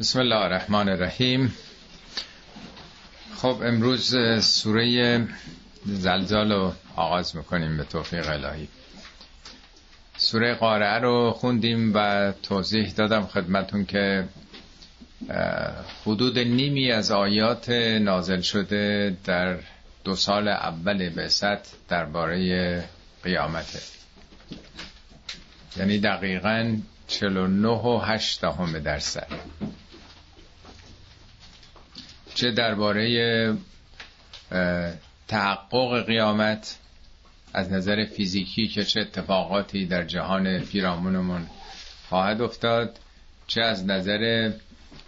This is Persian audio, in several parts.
بسم الله الرحمن الرحیم. خب امروز سوره زلزال رو آغاز می‌کنیم به توفیق الهی. سوره قارعه رو خوندیم و توضیح دادم خدمتون که حدود نیمی از آیات نازل شده در دو سال اول بعثت درباره قیامته یعنی دقیقا 49 و 8 درصد. چه درباره تحقق قیامت از نظر فیزیکی که چه اتفاقاتی در جهان پیرامونمون خواهد افتاد چه از نظر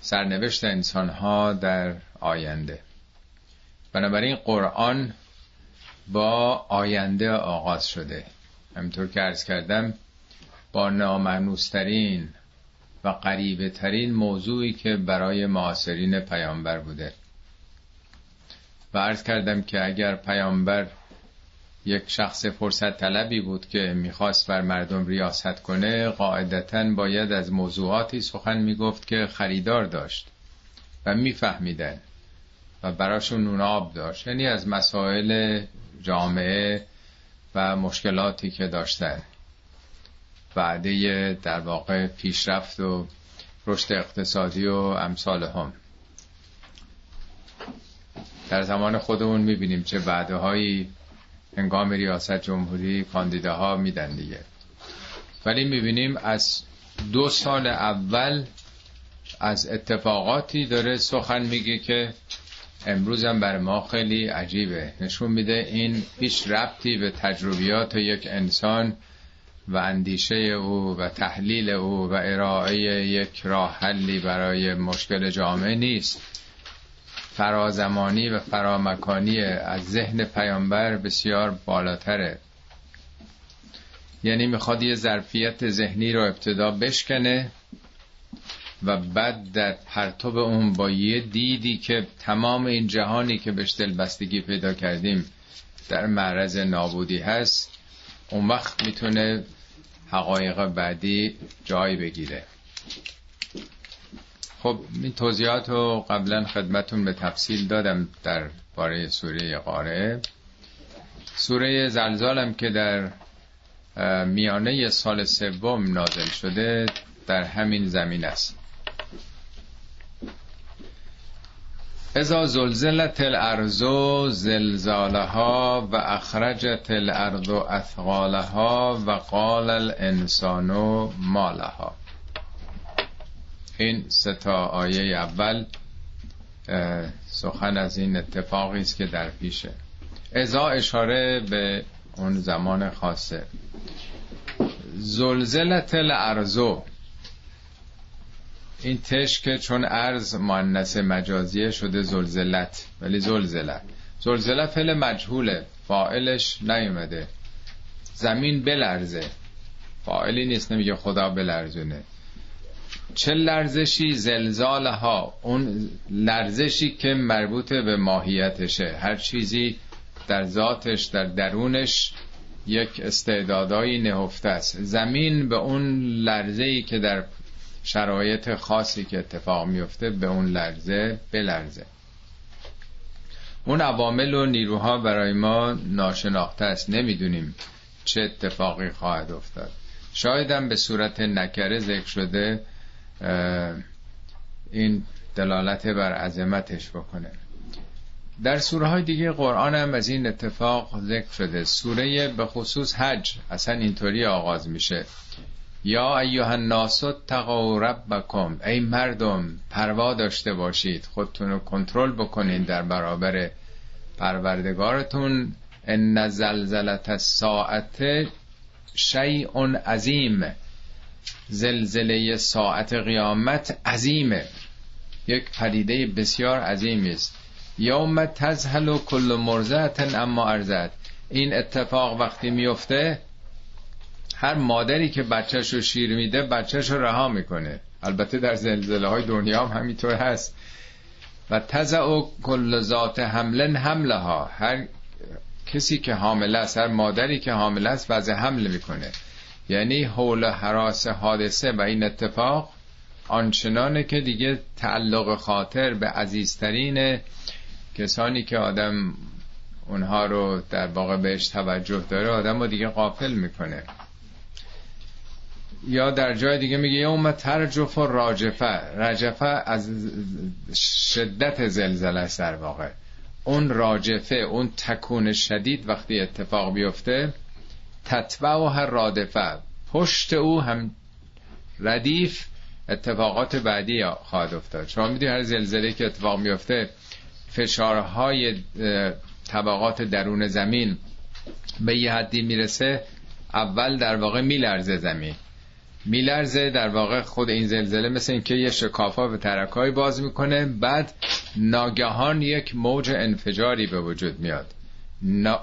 سرنوشت انسان ها در آینده. بنابراین قرآن با آینده آغاز شده. همینطور که ارز کردم با نامنوسترین و قریبه ترین موضوعی که برای معاصرین پیامبر بوده. و عرض کردم که اگر پیامبر یک شخص فرصت طلبی بود که می‌خواست بر مردم ریاست کنه قاعدتا باید از موضوعاتی سخن می‌گفت که خریدار داشت و میفهمیدن و براشون نون آب داشت یعنی از مسائل جامعه و مشکلاتی که داشتن. وعده در واقع پیشرفت و رشد اقتصادی و امثال هم. در زمان خودمون می‌بینیم چه وعده هایی انگام ریاست جمهوری کاندیداها میدن دیگه. ولی می‌بینیم از دو سال اول از اتفاقاتی داره سخن میگه که امروزم بر ما خیلی عجیبه. نشون میده این هیچ ربطی به تجربیات یک انسان و اندیشه او و تحلیل او و ارائه یک راه حلی برای مشکل جامعه نیست. فرازمانی و فرامکانی از ذهن پیامبر بسیار بالاتره. یعنی می‌خواد یه ظرفیت ذهنی رو ابتدا بشکنه و بعد در پرتوب اون با یه دیدی که تمام این جهانی که بهش دلبستگی پیدا کردیم در معرض نابودی هست اون وقت می‌تونه حقایق بعدی جای بگیره. خب این توضیحات رو قبلا خدمتون به تفصیل دادم در باره سوره قاره سوره زلزالم که در میانه سال سوم نازل شده در همین زمین است. ازا زلزلت الارض زلزالها و اخرجت الارض اثقالها و قال الانسان مالها. این ستا آیه اول سخن از این اتفاقی است که در پیشه. ازا اشاره به اون زمان خاصه. زلزلت الارضو این تش که چون ارز معنس مجازیه شده زلزلت ولی زلزله زلزله فعل مجهوله فائلش نیومده. زمین بلرزه. فائلی نیست نمیگه خدا بلرزونه. چه لرزشی زلزال ها اون لرزشی که مربوط به ماهیتشه. هر چیزی در ذاتش در درونش یک استعدادایی نهفته است. زمین به اون لرزه ای که در شرایط خاصی که اتفاق میفته به اون لرزه بلرزه. اون عوامل و نیروها برای ما ناشناخته است. نمی‌دونیم چه اتفاقی خواهد افتاد. شایدم به صورت نکره ذکر شده این دلالت بر عظمتش بکنه. در سوره های دیگه قرآن هم از این اتفاق ذکر شده. سوره به خصوص حج اصلا اینطوری آغاز میشه. یا ایها الناس تقوا ربکم. ای مردم پروا داشته باشید. خودتون رو کنترل بکنید در برابر پروردگارتون. ان زلزلت الساعت شیء عظیم. زلزله ساعت قیامت عظیمه. یک پدیده بسیار عظیمی است. یوم تزهل کل مرزت اما ارزد این اتفاق وقتی میفته هر مادری که بچهش رو شیر میده بچهش رو رها می‌کنه. البته در زلزله های دنیا هم همینطور هست. و تزع کل ذات حملن حمله ها هر کسی که حامله است هر مادری که حامله است وضع حمل می‌کنه. یعنی حول حراس حادثه و این اتفاق آنچنانه که دیگه تعلق خاطر به عزیزترین کسانی که آدم اونها رو در واقع بهش توجه داره آدم رو دیگه قافل می‌کنه. یا در جای دیگه میگه یوم ترجف و راجفه رجفه از شدت زلزله است در واقع. اون راجفه اون تکون شدید وقتی اتفاق بیفته تتبع و هر رادفه. پشت او هم ردیف اتفاقات بعدی خواهد افتاد. شما می‌دونید هر زلزله که اتفاق میفته فشارهای طبقات درون زمین به یه حدی می‌رسه اول در واقع میلرزه زمین. میلرزه در واقع خود این زلزله مثل اینکه یه شکافا به ترکای باز می‌کنه بعد ناگهان یک موج انفجاری به وجود میاد.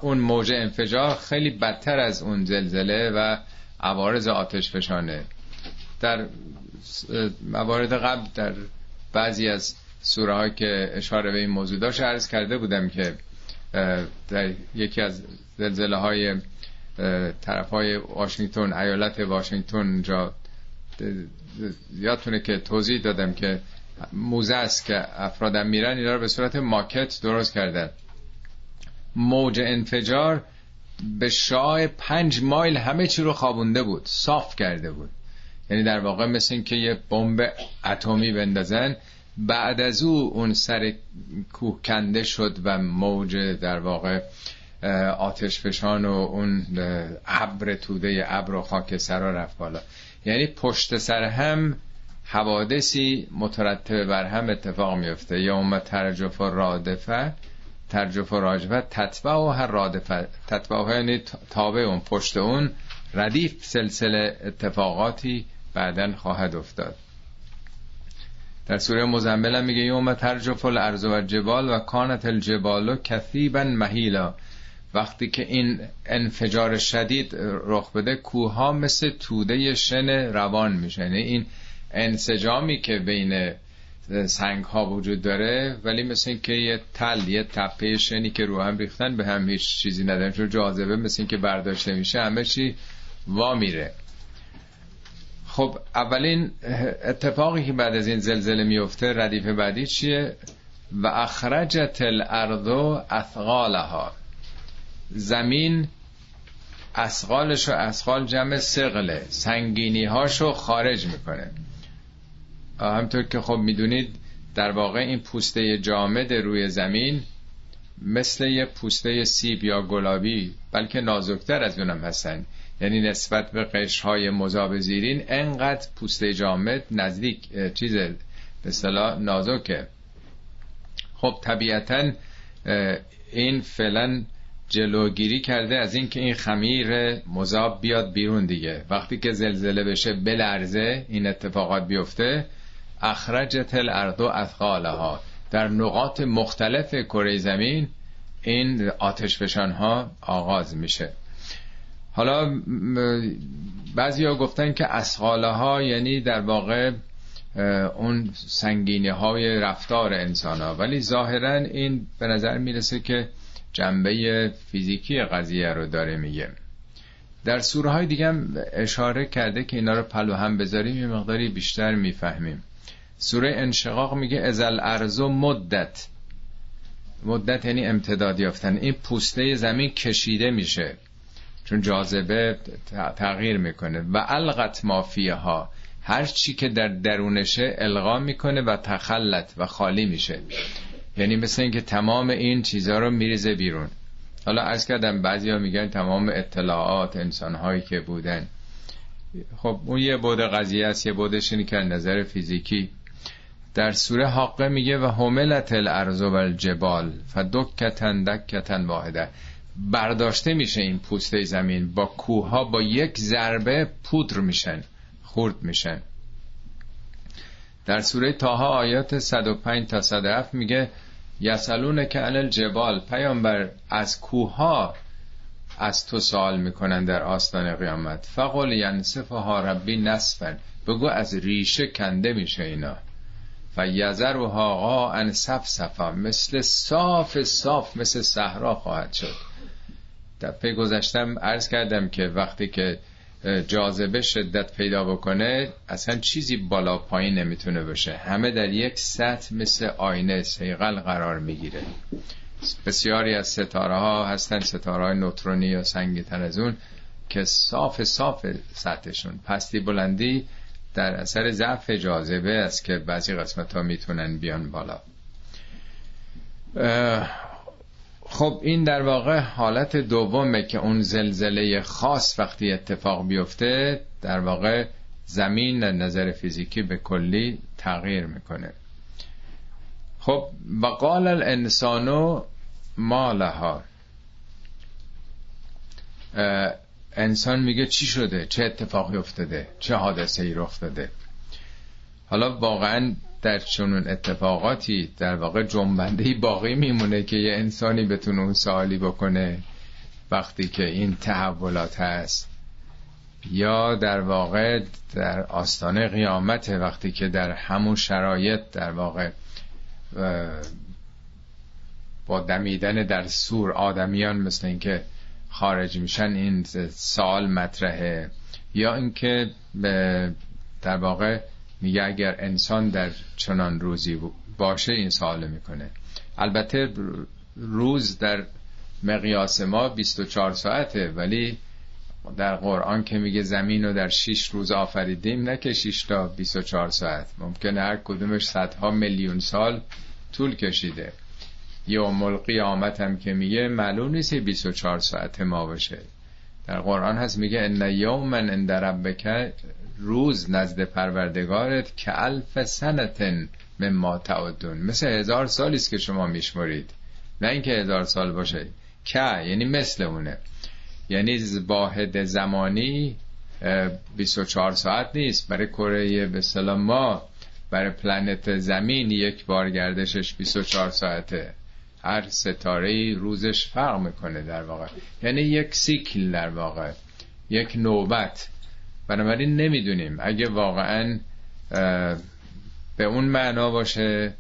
اون موج انفجار خیلی بدتر از اون زلزله و عوارض آتش فشانه. در موارد قبل در بعضی از سوره که اشاره به این موضوع داشت عرض کرده بودم که در یکی از زلزله های طرف های واشنگتن ایالت واشنگتن جا یادتونه که توضیح دادم که موزه است که افرادم میرن اینا رو به صورت ماکت درست کردن. موج انفجار به شای پنج مایل همه چی رو خوابونده بود صاف کرده بود. یعنی در واقع مثل این که یه بمب اتمی بندازن بعد از او اون سر کوه کنده شد و موج در واقع آتش فشان و اون ابر توده ابر و خاک سرا رفت بالا. یعنی پشت سر هم حوادثی مترتب بر هم اتفاق میفته یا اومد ترجف و رادفه ترجف و راجفه تطبع و هر رادفه تطبع یعنی تابع اون پشت اون ردیف سلسله اتفاقاتی بعدا خواهد افتاد. در سوره مزمل هم میگه یوم ترجف الارض و جبال و کانت الجبال کثیبا مهیلا. وقتی که این انفجار شدید رخ بده کوها مثل توده شن روان میشه یعنی این انسجامی که بین سنگ ها وجود داره ولی مثل که یه تل یه تپه شنی که رو هم ریختن به هم هیچ چیزی ندارن. چون جاذبه مثل که برداشته میشه همه چی وا میره. خب اولین اتفاقی که بعد از این زلزله میفته ردیف بعدی چیه؟ و اخرجت الارض اثقالها. زمین اسقالش و اسقال جمع سقله. سنگینی هاشو خارج می‌کنه. همطور که خب می‌دونید در واقع این پوسته جامد روی زمین مثل یه پوسته سیب یا گلابی بلکه نازکتر از اونم هستن. یعنی نسبت به قشرهای مذاب زیرین انقدر پوسته جامد نزدیک چیز به صلاح نازکه. خب طبیعتا این فعلا جلوگیری کرده از اینکه این خمیر مذاب بیاد بیرون دیگه. وقتی که زلزله بشه بلرزه این اتفاقات بیفته. اخرجت الارض اثقالها. در نقاط مختلف کره زمین این آتش ها آغاز میشه. حالا بعضی ها گفتن که اسخاله ها یعنی در واقع اون سنگینی های رفتار انسان ها ولی ظاهرا این به نظر می‌رسه که جنبه فیزیکی قضیه رو داره میگه. در سوره های دیگه هم اشاره کرده که اینا رو پلو هم بذاریم یه مقداری بیشتر می‌فهمیم. سوره انشقاق میگه ازل ارزو مدت. مدت یعنی امتداد یافتن. این پوسته زمین کشیده میشه. چون جاذبه تغییر می‌کنه. و القت مافیه ها هر چی که در درونشه القا می‌کنه و تخلت و خالی میشه. یعنی مثل اینکه تمام این چیزها رو میریزه بیرون. حالا از کردم بعضی ها میگن تمام اطلاعات انسان هایی که بودن. خب اون یه بود قضیه است. یه بودش اینی که نظر فیزیکی در سوره حقه میگه و هملت الارض و الجبال فدکتن دکتن واحده. برداشته میشه این پوسته زمین. با کوه با یک ضربه پودر میشن خورد میشن. در سوره تاها آیات 105 تا 107 میگه یسالون که عن جبال پیامبر از کوه از تو سوال می‌کنن در آستان قیامت. فقل ینصفها ربی نصفا. بگو از ریشه کنده میشه اینا. و هاقا ان صف صفا مثل صاف صاف مثل صحرا خواهد شد. دفعه گذشتم عرض کردم که وقتی که جاذبه شدت پیدا بکنه اصلا چیزی بالا پایین نمی‌تونه باشه. همه در یک سطح مثل آینه سیقل قرار می‌گیره. بسیاری از ستاره ها هستن ستاره های نوترونی یا سنگی تر از اون که صاف صاف سطحشون. پستی بلندی در اثر ضعف جاذبه است که بعضی قسمت ها می‌تونن بیان بالا. خب این در واقع حالت دومه که اون زلزله خاص وقتی اتفاق بیفته در واقع زمین نظر فیزیکی به کلی تغییر می‌کنه. خب و قال الانسانو ما لها انسان میگه چی شده؟ چه اتفاقی افتاده؟ چه حادثه ای رخ داده؟ حالا واقعا در چنون اتفاقاتی در واقع جنبنده باقی میمونه که یه انسانی بتونه اون سوالی بکنه وقتی که این تحولات هست. یا در واقع در آستانه قیامت وقتی که در همون شرایط در واقع با دمیدن در سور آدمیان مثل اینکه خارج میشن این سال مطرحه. یا اینکه در واقع میگه اگر انسان در چنان روزی باشه این سوال می‌کنه. البته روز در مقیاس ما 24 ساعته ولی در قرآن که میگه زمین رو در 6 روز آفریدیم نه که 6 تا 24 ساعت. ممکنه هر کدومش صدها میلیون سال طول کشیده. یوم القیامت هم که میگه معلوم نیست 24 ساعت ما باشه. در قرآن هست میگه ان یوما عند ربک روز نزد پروردگارت که الف سنتن مما تعدون. مثل هزار سالی است که شما میشمرید. نه اینکه هزار سال باشه. که یعنی مثل اونه. یعنی واحد زمانی 24 ساعت نیست. برای کره به سلام ما برای پلنت زمین یک بار گردشش 24 ساعته. هر ستاره روزش فرق می‌کنه در واقع. یعنی یک سیکل در واقع یک نوبت. بنابراین نمی‌دونیم اگه واقعا به اون معنا باشه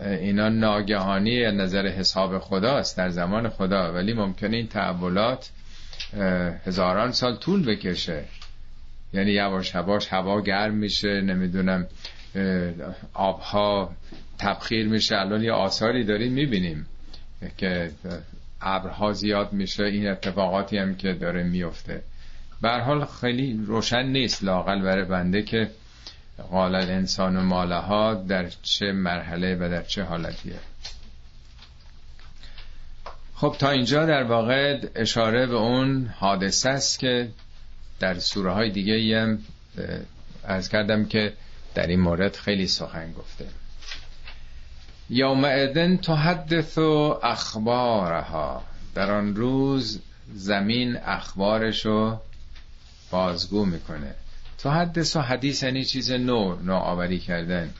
اینا ناگهانی نظر حساب خداست در زمان خدا. ولی ممکنه این تحولات هزاران سال طول بکشه. یعنی یواش یواش هوا گرم میشه نمی‌دونم آبها تبخیر میشه. الان یه آثاری داریم می‌بینیم. که ابرها زیاد میشه این اتفاقاتی هم که داره میفته. به حال خیلی روشن نیست لاقل برای بنده که قال الانسان و مالها در چه مرحله و در چه حالتیه. خب تا اینجا در واقع اشاره به اون حادثه است که در سوره های دیگه هم از کردم که در این مورد خیلی سخن گفته. یوم ادن تحدث اخبارها. در آن روز زمین اخبارشو بازگو می‌کنه. تحدث و حدیث یعنی چیز نو نوآوری کردن.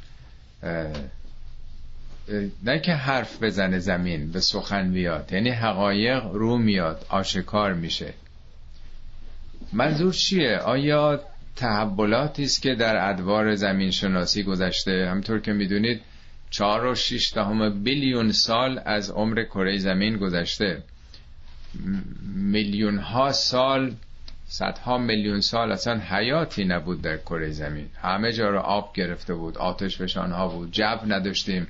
نه که حرف بزنه زمین به سخن بیاد. یعنی حقایق رو میاد آشکار میشه. منظور چیه؟ آیا تحولاتی است که در ادوار زمین شناسی گذشته؟ همطور که می‌دونید چهار و شیش دهم بیلیون سال از عمر کره زمین گذشته. میلیون ها سال صدها میلیون سال اصلا حیاتی نبود در کره زمین. همه جا رو آب گرفته بود آتش فشان ها بود جب نداشتیم.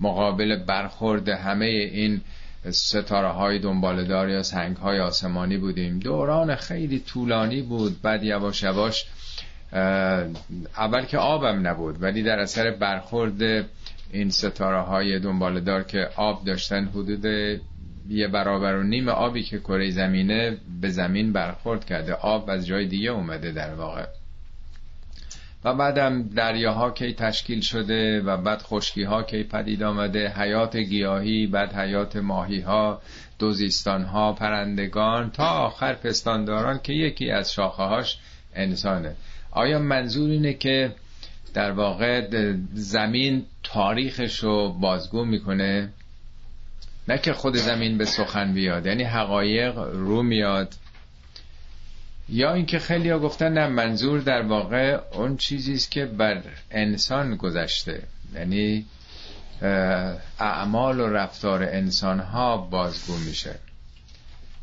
مقابل برخورد همه این ستاره های دنبالدار یا سنگ های آسمانی بودیم. دوران خیلی طولانی بود بعد یواش یواش اول که آبم نبود ولی در اثر برخورد این ستاره های دنبالدار که آب داشتن حدود یه برابر و نیم آبی که کره زمینه به زمین برخورد کرده. آب از جای دیگه اومده در واقع. و بعدم دریاها کی تشکیل شده و بعد خشکی ها کی پدید آمده. حیات گیاهی بعد حیات ماهی ها دوزیستان ها پرندگان تا آخر پستانداران که یکی از شاخه هاش انسانه. آیا منظور اینه که در واقع زمین تاریخش رو بازگو می‌کنه. نه که خود زمین به سخن بیاد یعنی حقایق رو میاد. یا اینکه خیلی ها گفتن نه منظور در واقع اون چیزی است که بر انسان گذشته. یعنی اعمال و رفتار انسان ها بازگو میشه.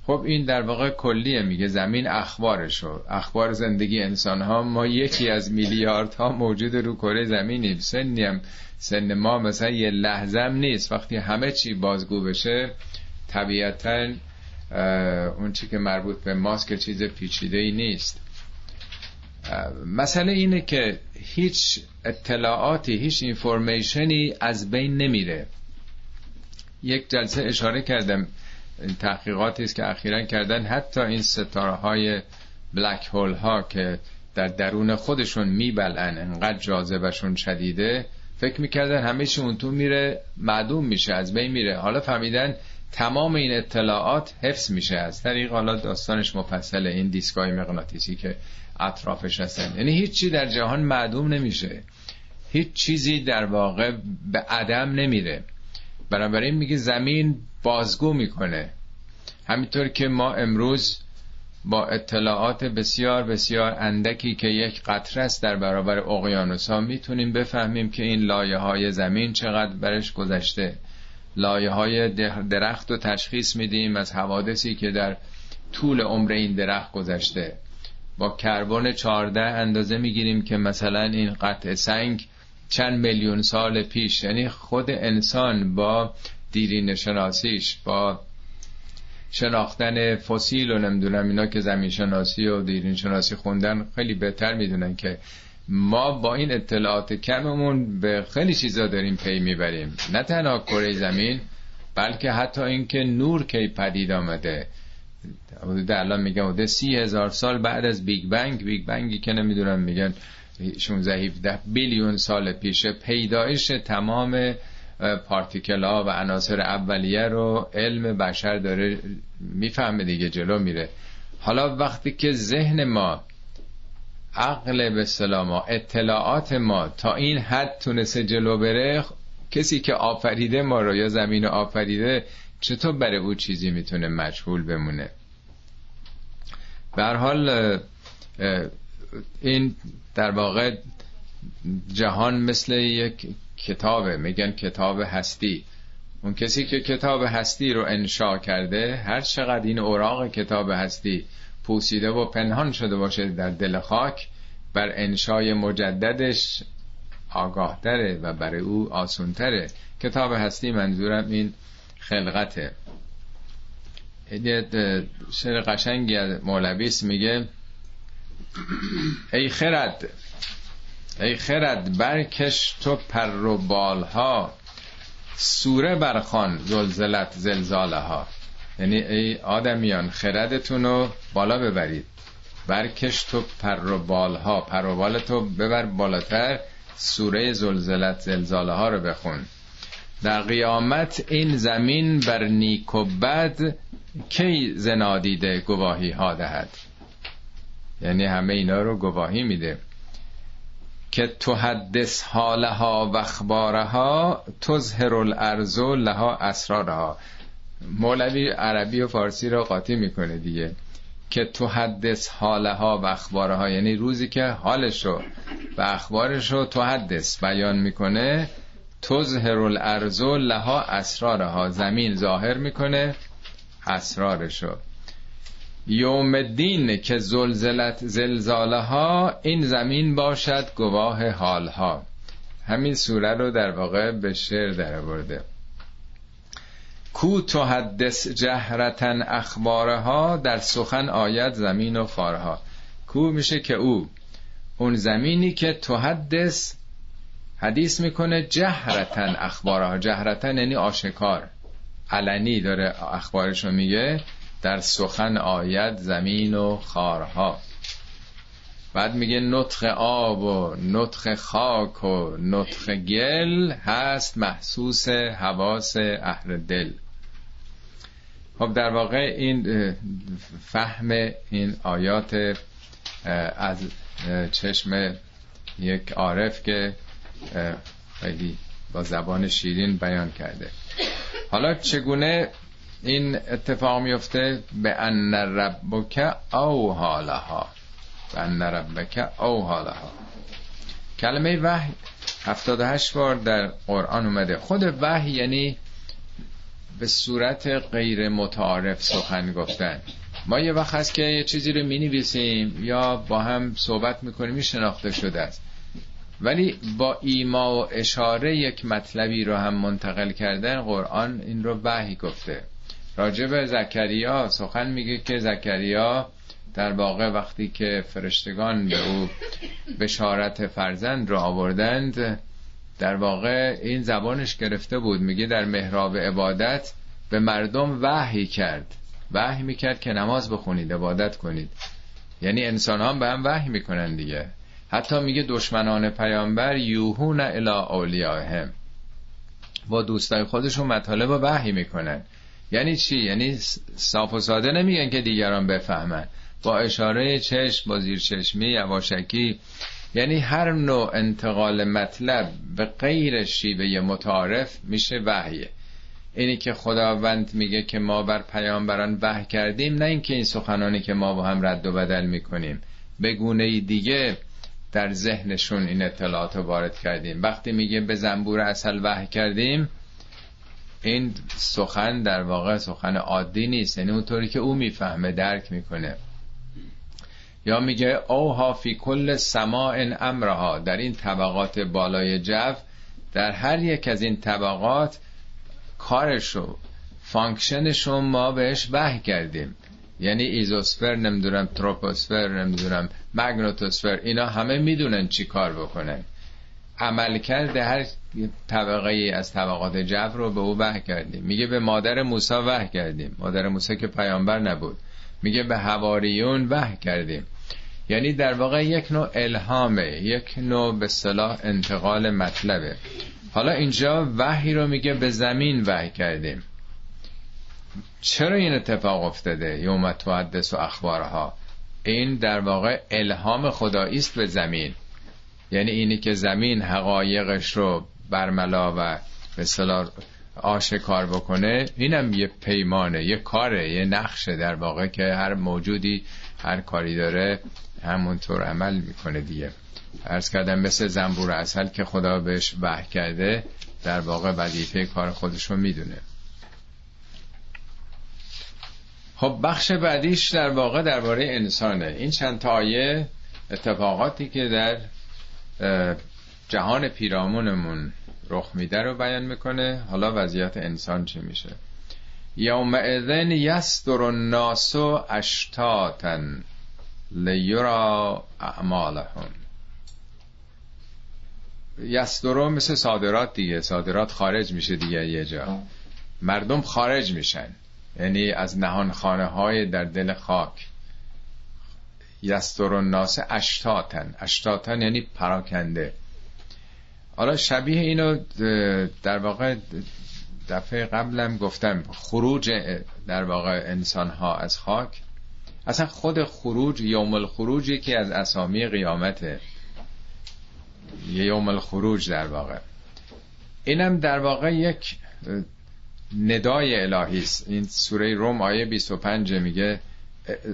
خب این در واقع کلیه میگه زمین اخبارشو. اخبار زندگی انسان ها ما یکی از میلیاردها موجود رو کره زمینیم. سنی هم سن ما مثلا یه لحظه نیست. وقتی همه چی بازگو بشه طبیعتا اون چی که مربوط به ماست که چیز پیچیده ای نیست مسئله اینه که هیچ اطلاعاتی هیچ اینفورمیشنی از بین نمیره. یک جلسه اشاره کردم. تحقیقاتی است که اخیرا کردن حتی این ستاره های بلک هول ها که در درون خودشون میبلن انقدر جاذبشون شدیده فکر می‌کردن همه اون تو میره معدوم میشه از بین میره. حالا فهمیدن تمام این اطلاعات حفظ میشه. از طریق حالا داستانش مفصل این دیسکای مغناطیسی که اطرافش هستن. یعنی هیچ چی در جهان معدوم نمیشه. هیچ چیزی در واقع به عدم نمیره. بنابراین میگه زمین بازگو می‌کنه. همینطور که ما امروز با اطلاعات بسیار بسیار اندکی که یک قطره است در برابر اقیانوس ها می‌تونیم بفهمیم که این لایه های زمین چقدر برش گذشته. لایه های درخت رو تشخیص میدیم از حوادثی که در طول عمر این درخت گذشته. با کربن 14 اندازه می‌گیریم که مثلا این قطع سنگ چند میلیون سال پیش یعنی خود انسان با دیرین شناسیش با شناختن فسیل و نمی‌دونم اینا که زمین شناسی و دیرین شناسی خوندن خیلی بهتر می‌دونن که ما با این اطلاعات کممون به خیلی چیزا داریم پی می‌بریم. نه تنها کره زمین بلکه حتی اینکه نور کی پدید آمده. حدود الان میگن حدود سی هزار سال بعد از Big Bang. Big Bang ی که نمی‌دونم میگن 16 17 billion سال پیش پیدایش تمام particle ها و عناصر اولیه رو علم بشر داره می‌فهمه دیگه جلو میره. حالا وقتی که ذهن ما عقل به اصطلاح اطلاعات ما تا این حد تونسته جلو بره کسی که آفریده ما رو یا زمین آفریده چطور برای او چیزی می‌تونه مجهول بمونه؟ به حال این در واقع جهان مثل یک کتابه. میگن کتاب هستی. اون کسی که کتاب هستی رو انشا کرده هر چقدر این اوراق کتاب هستی پوسیده و پنهان شده باشه در دل خاک بر انشای مجددش آگاه تره و برای او آسون تره کتاب هستی منظورم این خلقته. شعر قشنگی از مولویس میگه ای خرد ای خرد برکش تو پر و بالها. سوره برخان زلزلت زلزاله ها یعنی ای آدمیان خردتون رو بالا ببرید. برکش تو پر و بالها. پر و بال تو ببر بالاتر سوره زلزلت زلزاله ها رو بخون. در قیامت این زمین بر نیک و بد کی زنادیده گواهی ها دهد؟ یعنی همه اینا رو گواهی میده. که تو حدث حالها و اخبارها تظهر الارض لها اسرارها. مولوی عربی و فارسی رو قاطی می‌کنه دیگه. که تو حدث حالها و اخبارها. یعنی روزی که حالش رو و رو تو حدث بیان می‌کنه تظهر الارض لها اسرارها. زمین ظاهر می‌کنه اسرارشو یوم دین که زلزلت زلزاله ها این زمین باشد گواه حالها. همین سوره رو در واقع به شعر در برده کو تو حدث جهرتن اخبارها در سخن آید زمین و خارها کو میشه که او. اون زمینی که تو حدث حدیث می‌کنه جهرتن اخبارها. جهرتن یعنی آشکار. علنی داره اخبارشو میگه. در سخن آید زمین و خارها. بعد میگه نطخ آب و نطخ خاک و نطخ گل هست محسوس حواس اهل دل. خب در واقع این فهم این آیات از چشم یک عارف که خیلی با زبان شیرین بیان کرده. حالا چگونه این اتفاق میفته به ان ربک او حالها. به ان ربک او حالها. کلمه وحی 78 بار در قرآن اومده. خود وحی یعنی به صورت غیر متعارف سخن گفتن. ما یه وقت هست که یه چیزی رو می نویسیم یا با هم صحبت می‌کنیم شناخته شده است. ولی با ایما و اشاره یک مطلبی رو هم منتقل کردن قرآن این رو وحی گفته. راجب به زکریا سخن میگه که زکریا در واقع وقتی که فرشتگان به او بشارت فرزند را آوردند در واقع این زبانش گرفته بود. میگه در محراب عبادت به مردم وحی کرد. وحی می‌کرد که نماز بخونید عبادت کنید. یعنی انسان هم به هم وحی می‌کنن دیگه. حتی میگه دشمنان پیامبر یوهون الی اولیاهم با دوستای خودشون مطالب و وحی می‌کنن. یعنی چی؟ یعنی صاف و ساده نمیگن که دیگران بفهمن. با اشاره چشم با زیر چشمی یواشکی. یعنی هر نوع انتقال مطلب به غیر شیوه متعارف میشه وحیه اینی که خداوند میگه که ما بر پیامبران وحی کردیم نه اینکه این سخنانی که ما با هم رد و بدل می‌کنیم. به گونه دیگه در ذهنشون این اطلاعات وارد کردیم. وقتی میگه به زنبور اصل وحی کردیم این سخن در واقع سخن عادی نیست یعنی اونطوری که او می‌فهمه درک می‌کنه. یا میگه اوحی فی کل سماء امرها در این طبقات بالای جو در هر یک از این طبقات کارشو function شو ما بهش وحی کردیم. یعنی ایزوسفر نمی‌دونم تروپوسفر نمی‌دونم مگنتوسفر اینا همه می‌دونن چی کار بکنن. عمل کرده هر طبقه ای از طبقات جو رو به او وحی کردیم. میگه به مادر موسی وحی کردیم. مادر موسی که پیامبر نبود. میگه به هواریون وحی کردیم. یعنی در واقع یک نوع الهامه یک نوع به صلاح انتقال مطلبه. حالا اینجا وحی رو میگه به زمین وحی کردیم. چرا این اتفاق افتاده؟ یوم توحدث و اخبارها. این در واقع الهام خدایی است به زمین. یعنی اینی که زمین حقایقش رو برملا و به صلاح آشکار بکنه اینم یه پیمانه یه کاره یه نقشه در واقع که هر موجودی هر کاری داره همونطور عمل می‌کنه دیگه. ارز کردم مثل زنبور اصل که خدا بهش وحی کرده در واقع وظیفه کار خودش رو می‌دونه. خب بخش بعدیش در واقع درباره انسانه. این چند تا آیه اتفاقاتی که در جهان پیرامونمون رخ میده رو بیان می‌کنه. حالا وضعیت انسان چی میشه؟ یوم اذن یستر الناس اشتاتن لیرا اعمالهم. یسترو مثل صادرات دیگه. صادرات خارج میشه دیگه یه جا. مردم خارج میشن. یعنی از نهان خانه های در دل خاک. یستر الناس اشتاتن. اشتاتن یعنی پراکنده. حالا شبیه اینو در واقع دفعه قبلم گفتم. خروج در واقع انسان ها از خاک. اصلا خود خروج یوم الخروج یکی از اسامی قیامته یوم الخروج در واقع. اینم در واقع یک ندای الهی است. این سوره روم آیه 25 میگه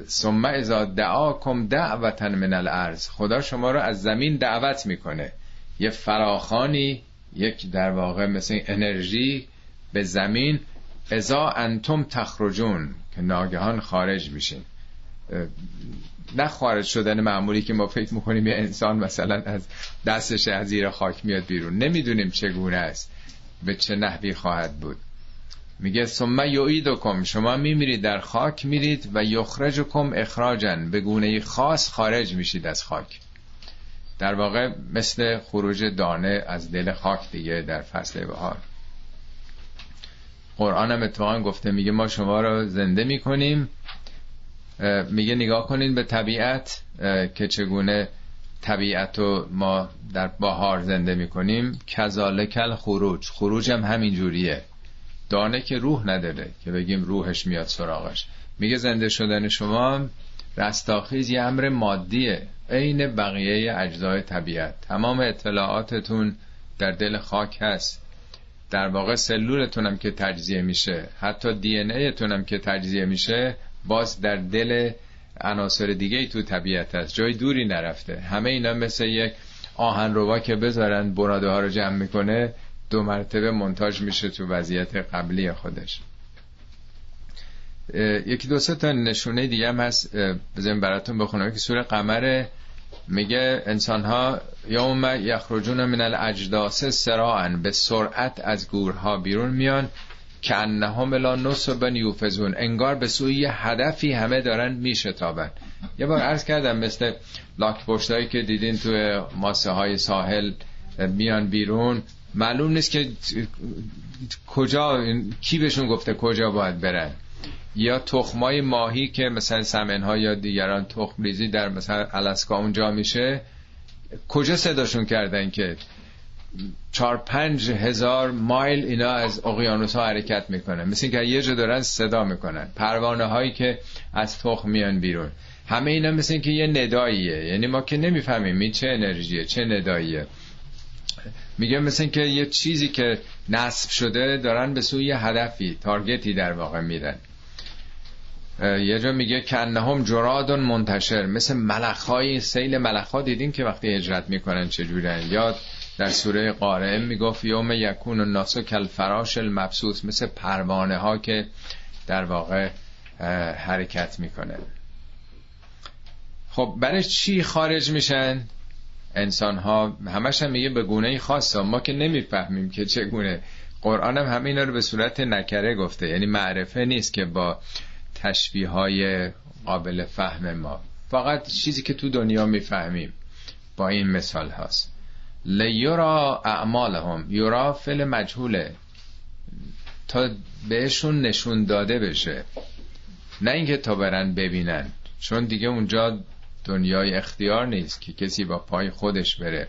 ثم اذا دعاکم دعوتا من الارض خدا شما رو از زمین دعوت می‌کنه. یه فراخانی یک در واقع مثل انرژی به زمین. ازا انتم تخرجون که ناگهان خارج میشین. نه خارج شدن معمولی که ما فکر می‌کنیم یه انسان مثلا از دستش از زیر خاک میاد بیرون. نمی‌دونیم چگونه است. به چه نحوی خواهد بود. میگه ثم یعیدکم شما میمیرید در خاک میرید و یخرجکم اخراجن به گونه خاص خارج میشید از خاک. در واقع مثل خروج دانه از دل خاک دیگه در فصل بهار. قرآن هم اتفاقا گفته میگه ما شما رو زنده می‌کنیم. میگه نگاه کنین به طبیعت که چگونه طبیعت رو ما در بهار زنده می‌کنیم. کل خروج خروج هم همین جوریه. دانه که روح نداره که بگیم روحش میاد سراغش. میگه زنده شدن شما رستاخیز یه امر مادیه. عین بقیه اجزای طبیعت. تمام اطلاعاتتون در دل خاک هست. در واقع سلولتون هم که تجزیه میشه حتی دی ان هم که تجزیه میشه باز در دل عناصر دیگه ای تو طبیعت هست. جای دوری نرفته. همه اینا مثل یک آهن روا که بذارن براده ها رو جمع می‌کنه. دو مرتبه منتاج میشه تو وضعیت قبلی خودش. یکی دو تا نشونه دیگه هم هست. بزنیم براتون بخونم. که سوره قمر میگه انسان ها یوم یخرجون من الاجداس سراعن به سرعت از گورها بیرون میان که انهم لا نصبن یوفزون. انگار به سوی هدفی همه دارن میشتابن. یه بار عرض کردم مثل لاک پشتایی که دیدین توی ماسه های ساحل میان بیرون. معلوم نیست که کجا کی بهشون گفته کجا باید برن. یا تخمای ماهی که مثلا سمنها یا دیگران تخم ریزی در مثلا الاسکا اونجا میشه کجا صداشون کردن که چار پنج هزار مایل اینا از اقیانوس ها حرکت می‌کنن مثل که یه جا دارن صدا می‌کنن. پروانه هایی که از تخم میان بیرون. همه اینا مثل که یه نداییه. یعنی ما که نمی‌فهمیم این چه انرژیه چه نداییه. میگه مثل که یه چیزی که نصب شده دارن به سوی هدفی تارگتی در واقع میرن یه جا میگه کنهم جرادون منتشر مثل ملخهای سیل ملخها دیدین که وقتی هجرت می‌کنن چجورن یا در سوره قارئه می‌گفت یوم یکون الناس کل فراش المبسوط مثل پروانه ها که در واقع حرکت می‌کنه. خب برای چی خارج میشن؟ انسان ها همش هم میگه به گونه خاص ما که نمی‌فهمیم که چگونه. قرآن هم همه اینا رو به صورت نکره گفته. یعنی معرفه نیست که با تشبیه های قابل فهم ما. فقط چیزی که تو دنیا می‌فهمیم با این مثال هاست. لیورا اعمالهم. یورا فل مجهوله. تا بهشون نشون داده بشه. نه اینکه تا برن ببینن. چون دیگه اونجا دنیای اختیار نیست که کسی با پای خودش بره.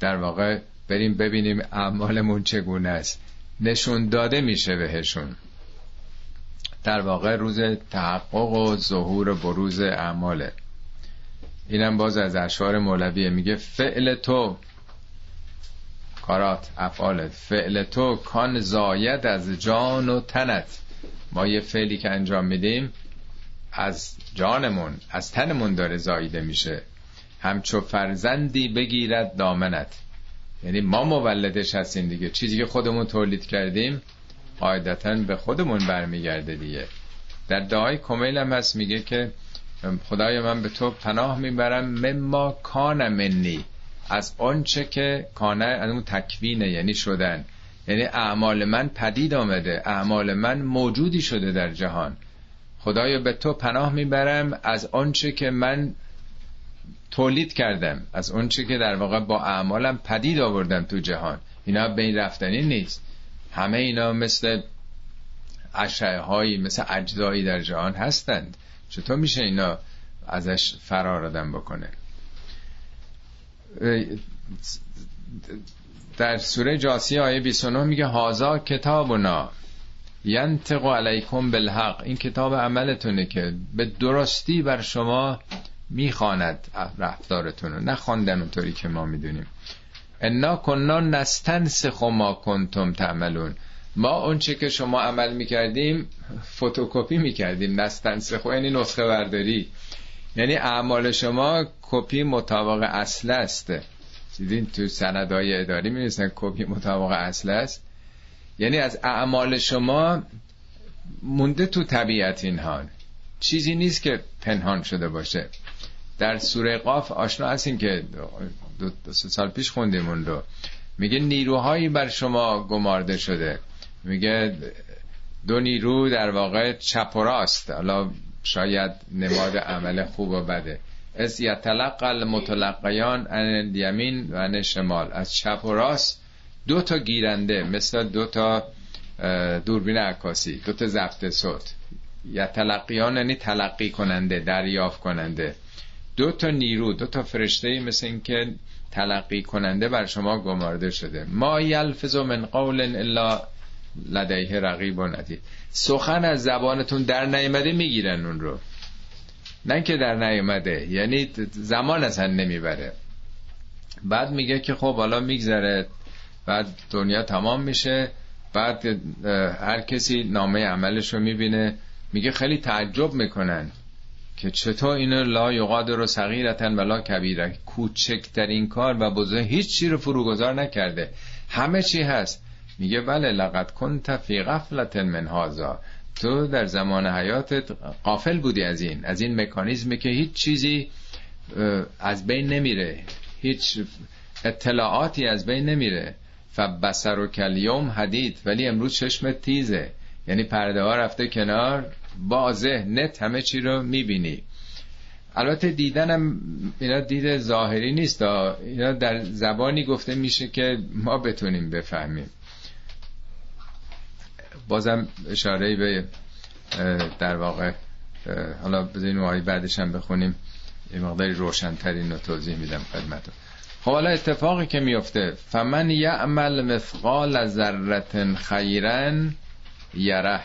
در واقع بریم ببینیم اعمالمون چگونه است. نشون داده میشه بهشون. در واقع روز تحقق و ظهور و بروز اعماله. اینم باز از اشعار مولویه. میگه فعل تو کارات افعالت فعل تو کان زاید از جان و تنت. ما یه فعلی که انجام میدیم از جانمون از تنمون داره زایده میشه. همچو فرزندی بگیرد دامنت. یعنی ما مولدش هستیم دیگه. چیزی که خودمون تولید کردیم قاعدتا به خودمون برمیگرده دیگه. در دعای کمیل هم هست میگه که خدای من به تو پناه می‌برم مما کان منی. از آنچه که کانه از اون تکوینه یعنی شدن. یعنی اعمال من پدید آمده اعمال من موجودی شده در جهان. خدایا به تو پناه می‌برم از آنچه که من تولید کردم از آنچه که در واقع با اعمالم پدید آوردم تو جهان. اینا بین رفتنی نیست. همه اینا مثل اشعه هایی مثل اجزایی در جهان هستند. چطور میشه اینا ازش فرار آدم بکنه در سوره جاسیه آیه 29 میگه هازا کتابنا. ینطق علیکم بالحق. این کتاب عملتونه که به درستی بر شما می‌خواند رفتارتون رو نخواندن اونطوری که ما می‌دونیم. انا کننا نستنسخ ما کنتم تعملون. ما اونچه که شما عمل می‌کردیم فتوکپی می‌کردیم. نستنسخ یعنی نسخه برداری. یعنی اعمال شما کپی مطابق اصل است. دیدین تو سندهای اداری می‌رسن کپی مطابق اصل است. یعنی از اعمال شما مونده تو طبیعت اینها چیزی نیست که پنهان شده باشه. در سوره قاف آشنا هستیم که دو, دو سال پیش خوندیم اون رو. میگه نیروهایی بر شما گمارده شده. میگه دو نیرو در واقع چپ و راست. حالا شاید نماد عمل خوب و بده. از یتلقى المتلقیان ان الیمین و ان شمال. از چپ و راست دو تا گیرنده مثل دو تا دوربین عکاسی دو تا ضبط صوت. یتلقیان یعنی تلقی کننده دریافت کننده. دو تا نیرو دو تا فرشته مثل اینکه تلقی کننده بر شما گمارده شده. ما یلفظ من قول الا لدیه رقیب و ندید سخن از زبانتون در نیامده می‌گیرن اون رو. نه که در نیامده یعنی زمان اصلا نمی‌بره. بعد میگه که خب حالا میگذره. بعد دنیا تمام میشه بعد هر کسی نامه عملش رو می‌بینه میگه خیلی تعجب می‌کنن که چطور اینو لا یقادر و صغیرتن ولا کبیره کوچکترین کار و بزرگ هیچ چی رو فروگذار نکرده. همه چی هست. میگه بله لقد کنت فی غفلت من هازا تو در زمان حیاتت قافل بودی از این از این مکانیزمی که هیچ چیزی از بین نمیره. هیچ اطلاعاتی از بین نمیره. فبسر و کلیوم حدید. ولی امروز چشم تیزه. یعنی پرده ها رفته کنار. واضح نت همه چی رو می‌بینی. البته دیدنم اینا دید ظاهری نیست. اینا در زبانی گفته میشه که ما بتونیم بفهمیم. بازم اشاره به در واقع حالا بذارین بعدش هم بخونیم. یه مقداری روشنترین رو توضیح میدم خدمتتون. خب حالا اتفاقی که میفته. فمن یعمل مثقال ذره خیرا یره.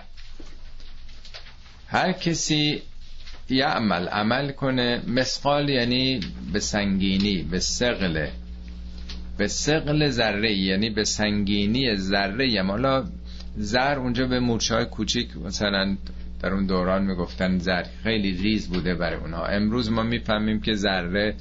هر کسی یعمل عمل کنه مثقال یعنی به سنگینی به سقل به سقل ذره یعنی به سنگینی ذره حالا زر اونجا به مورچه های کوچیک مثلا در اون دوران می‌گفتن زر خیلی ریز بوده برای اونها. امروز ما می‌فهمیم که ذره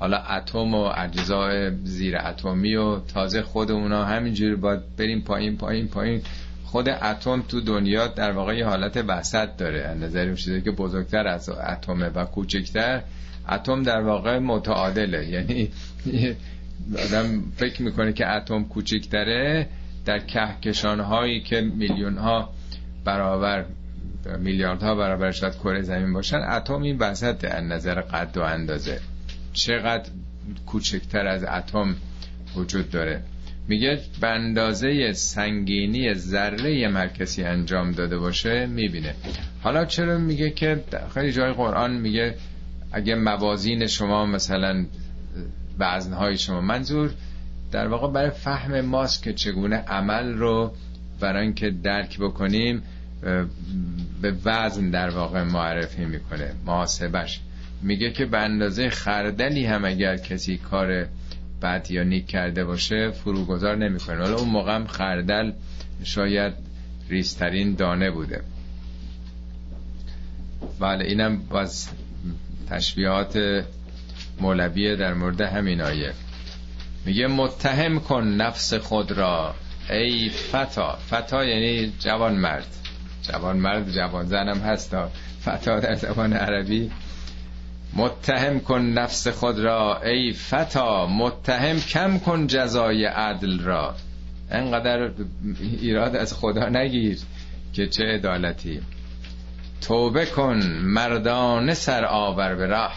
حالا اتم و اجزای زیر اتمی و تازه خود اونا همینجوری باید بریم پایین پایین پایین. خود اتم تو دنیا در واقع یه حالت وسط داره. از نظر که بزرگتر از اتمه و کوچکتر اتم در واقع متعادله. یعنی آدم فکر می‌کنه که اتم کوچکتره در کهکشان هایی که میلیون ها برابر میلیاردها برابر شاید کره زمین باشن اتم این وسط از نظر قد و اندازه. چقدر کوچکتر از اتم وجود داره. میگه به اندازه سنگینی ذره مرکزی انجام داده باشه می‌بینه. حالا چرا میگه که خیلی جای قرآن میگه اگه موازین شما مثلا وزنهای شما منظور در واقع برای فهم ماست که چگونه عمل رو برای اینکه درک بکنیم به وزن در واقع معرفی می‌کنه محاسبش. میگه که به اندازه خردلی هم اگر کسی کار بد یا نیک کرده باشه فروگذار نمی‌کنه. حالا اون موقع هم خردل شاید ریسترین دانه بوده. بله اینم باز تشبیهات مولویه در مورد همین آیه. میگه متهم کن نفس خود را ای فتا. فتا یعنی جوان مرد جوان مرد جوان زنم هستا فتا در زبان عربی متهم کن نفس خود را ای فتا متهم کم کن جزای عدل را. انقدر ایراد از خدا نگیر که چه عدالتی. توبه کن مردان سر آور به راه.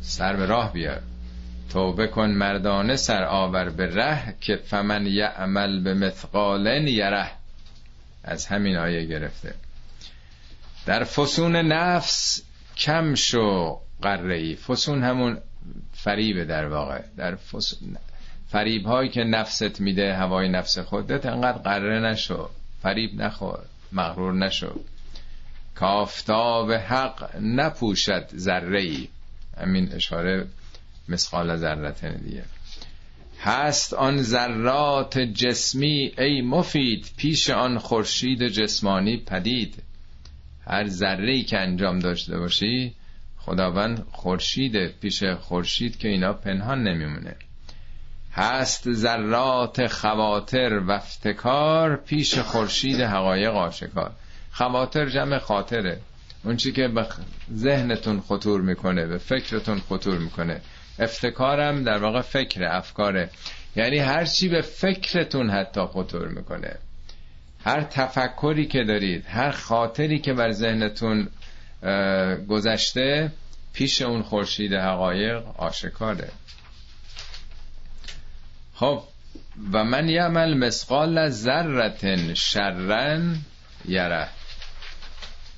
سر به راه بیار. توبه کن مردانه سر آور به ره که فمن یعمل به مثقالن یره. از همین آیه گرفته. در فسون نفس کم شو قره فسون همون فریبه در واقع. در فسون فریب هایی که نفست میده هوای نفس خودت انقدر قره نشو. فریب نخور مغرور نشو. کافتاب حق نپوشد ذره ای همین اشاره مسقال ذرت دیگه. هست آن ذرات جسمی ای مفید پیش آن خورشید جسمانی پدید. هر ذره که انجام داشته باشی خداوند خورشید پیش خورشید که اینا پنهان نمیمونه. هست ذرات خواتر و افتکار پیش خورشید حقایق آشکار خواتر جمع خاطره. اون چی که به ذهنتون خطور می‌کنه به فکرتون خطور می‌کنه. افتکارم در واقع فکر افکاره. یعنی هر چی به فکرتون حتی خطور می‌کنه. هر تفکری که دارید هر خاطری که بر ذهنتون گذشته پیش اون خورشید حقایق آشکاره. خب و من یعمل مسقال ذرت شرن یره.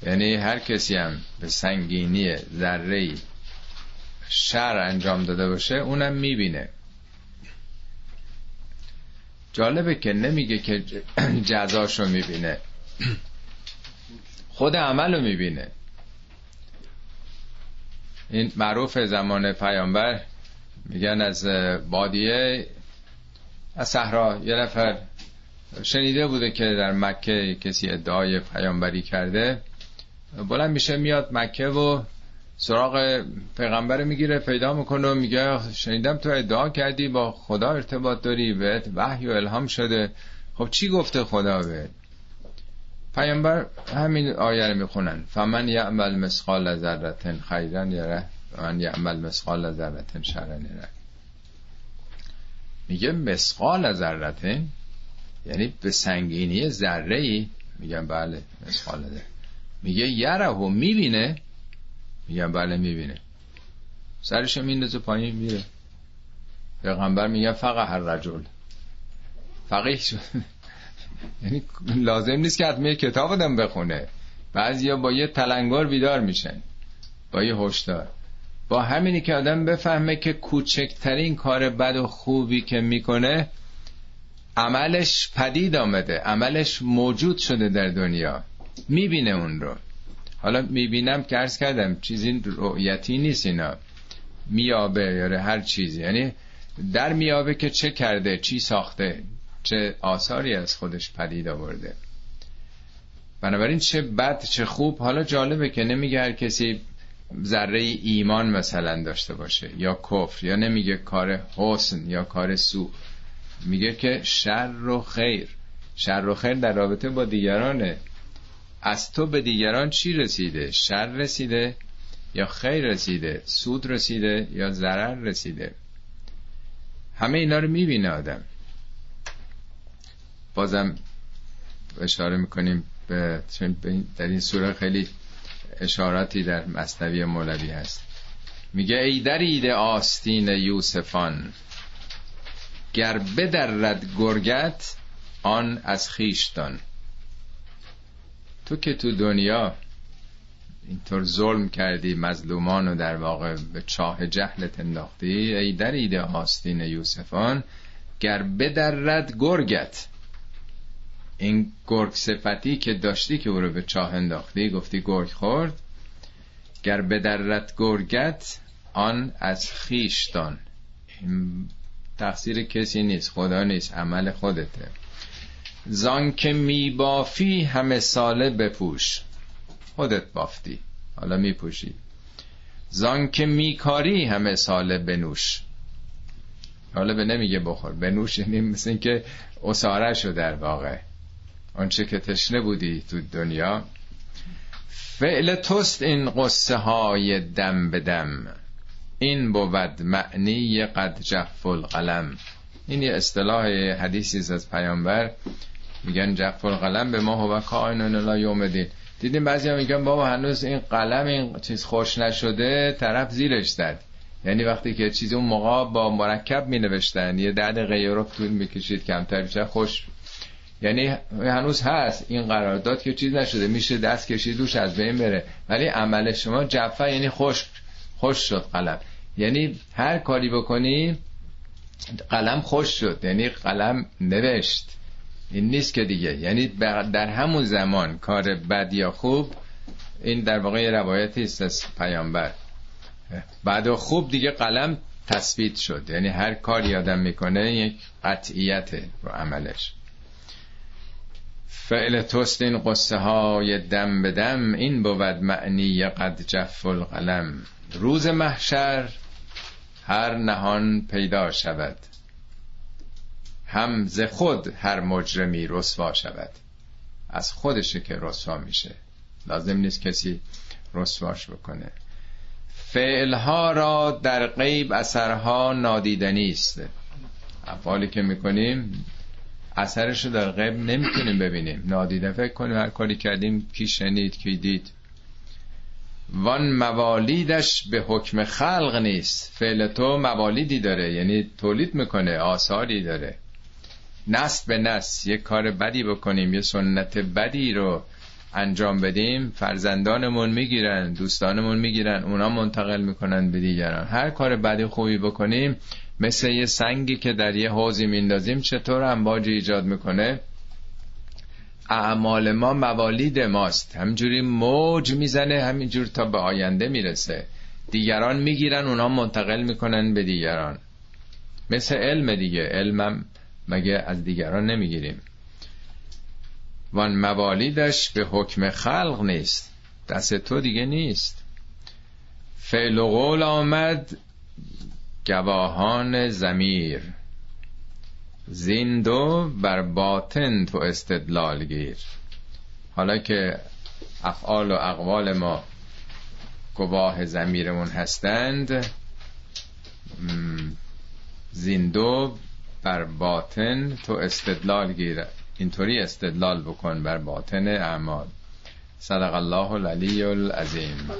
یعنی هر کسی هم به سنگینی ذره شر انجام داده باشه اونم می‌بینه. جالبه که نمیگه که جزاشو می‌بینه. خود عمل رو می‌بینه. این معروف زمان پیامبر میگن از بادیه از صحرا. یه نفر شنیده بوده که در مکه کسی ادعای پیامبری کرده. بلند میشه میاد مکه و سراغ پیغمبر می‌گیره پیدا می‌کنه و میگه شنیدم تو ادعا کردی با خدا ارتباط داری بهت وحی و الهام شده. خب چی گفته خدا بهت؟ پیامبر همین آیه رو می‌خونن. فمن یعمل مسقال ذره خیرا یره من یعمل مسقال ذره شرا یره. میگه مسقال ذره یعنی به سنگینی ذره ای میگم بله مسقال ذره میگه یره و می‌بینه میگم بله می‌بینه. سرش میندازه پایین میره. پیغمبر میگه فقط هر رجل. فقیه شد یعنی لازم نیست که حتما کتاب آدم بخونه. بعضیا با یه تلنگار بیدار میشن. با یه هشدار. با همینی که آدم بفهمه که کوچکترین کار بد و خوبی که می‌کنه عملش پدید آمده. عملش موجود شده در دنیا. می‌بینه اون رو. حالا می‌بینم که ارز کردم چیزی رؤیتی نیست اینا. میابه یا هر چیزی. یعنی در میابه که چه کرده چی ساخته چه آثاری از خودش پدید آورده. بنابراین چه بد چه خوب حالا جالبه که نمیگه هر کسی ذره ایمان مثلا داشته باشه یا کفر یا نمیگه کار حسن یا کار سو. میگه که شر و خیر. شر و خیر در رابطه با دیگرانه. از تو به دیگران چی رسیده؟ شر رسیده یا خیر رسیده؟ سود رسیده یا ضرر رسیده؟ همه اینا رو می‌بینه آدم. بازم اشاره می‌کنیم به در این سوره خیلی اشاراتی در مصنوی مولوی هست. میگه ای درید آستین یوسفان گر بدرد گرگت آن از خیشتان. تو که تو دنیا اینطور ظلم کردی مظلومان و در واقع به چاه جهلت انداختی ای درید آستین یوسفان گر بدرد گرگت. این گرگ صفتی که داشتی که او رو به چاه انداختی گفتی گرگ خورد. گر به درت گرگت آن از خیشتان. تقصیر کسی نیست خدا نیست عمل خودته. زان که می بافی همه ساله بپوش. خودت بافتی حالا می پوشی زان که می کاری همه ساله بنوش. حالا به نمیگه بخور بنوش یعنی مثل اینکه اصاره شو در واقع. آنچه که تشنه بودی تو دنیا. فعل توست این قصه های دم به دم. این بود معنی قد جف القلم. این یه اصطلاح حدیثی از پیامبر. میگن جف القلم به ما هو کائن لا یوم دین دیدیم بعضی میگن بابا هنوز این قلم این چیز خوش نشده طرف زیرش زد. یعنی وقتی که چیزی اون موقع با مرکب می نوشتن یه ده دقیقه رو طول می‌کشید کمتر خوش یعنی هنوز هست این قرارداد که چیز نشده میشه دست کشید دوش از بین بره. ولی عمل شما جفه یعنی خوش خوش شد قلم. یعنی هر کاری بکنی قلم خوش شد. یعنی قلم نوشت. این نیست که دیگه. یعنی در همون زمان کار بد یا خوب این در واقع روایتی است از پیامبر. بعد و خوب دیگه قلم تثبیت شد. یعنی هر کاری آدم می‌کنه یک قطعیت رو عملش. فعل توست این قصه های دم به دم این بود معنی قد جف القلم. روز محشر هر نهان پیدا شود. هم ز خود هر مجرمی رسوا شود. از خودشه که رسوا میشه. لازم نیست کسی رسواش بکنه. فعلها را در غیب اثرها نادیدنی است. افعالی که می‌کنیم اثرش رو در غیب نمی‌تونیم ببینیم. نادیده فکر کنیم هر کاری کردیم کی شنید کی دید. وان موالیدش به حکم خلق نیست. فعل تو موالیدی داره یعنی تولید می‌کنه آثاری داره. نست به نست. یه کار بدی بکنیم یه سنت بدی رو انجام بدیم. فرزندانمون می‌گیرن دوستانمون می‌گیرن اونا منتقل می‌کنن به دیگران. هر کار بدی خوبی بکنیم مثل یه سنگی که در یه حوزی میندازیم چطور امواجی ایجاد می‌کنه؟ اعمال ما موالید ماست. همجوری موج می‌زنه همینجور تا به آینده می‌رسه. دیگران می‌گیرن اونا منتقل می‌کنن به دیگران. مثل علم دیگه. علمم مگه از دیگران نمی‌گیریم؟ وان موالیدش به حکم خلق نیست. دست تو دیگه نیست. فعل و قول آمد گواهان زمیر. زیندو بر باطن تو استدلال گیر. حالا که افعال و اقوال ما گواه زمیرمون هستند زیندو بر باطن تو استدلال گیر. اینطوری استدلال بکن بر باطن اعمال. صدق الله العلی العظیم.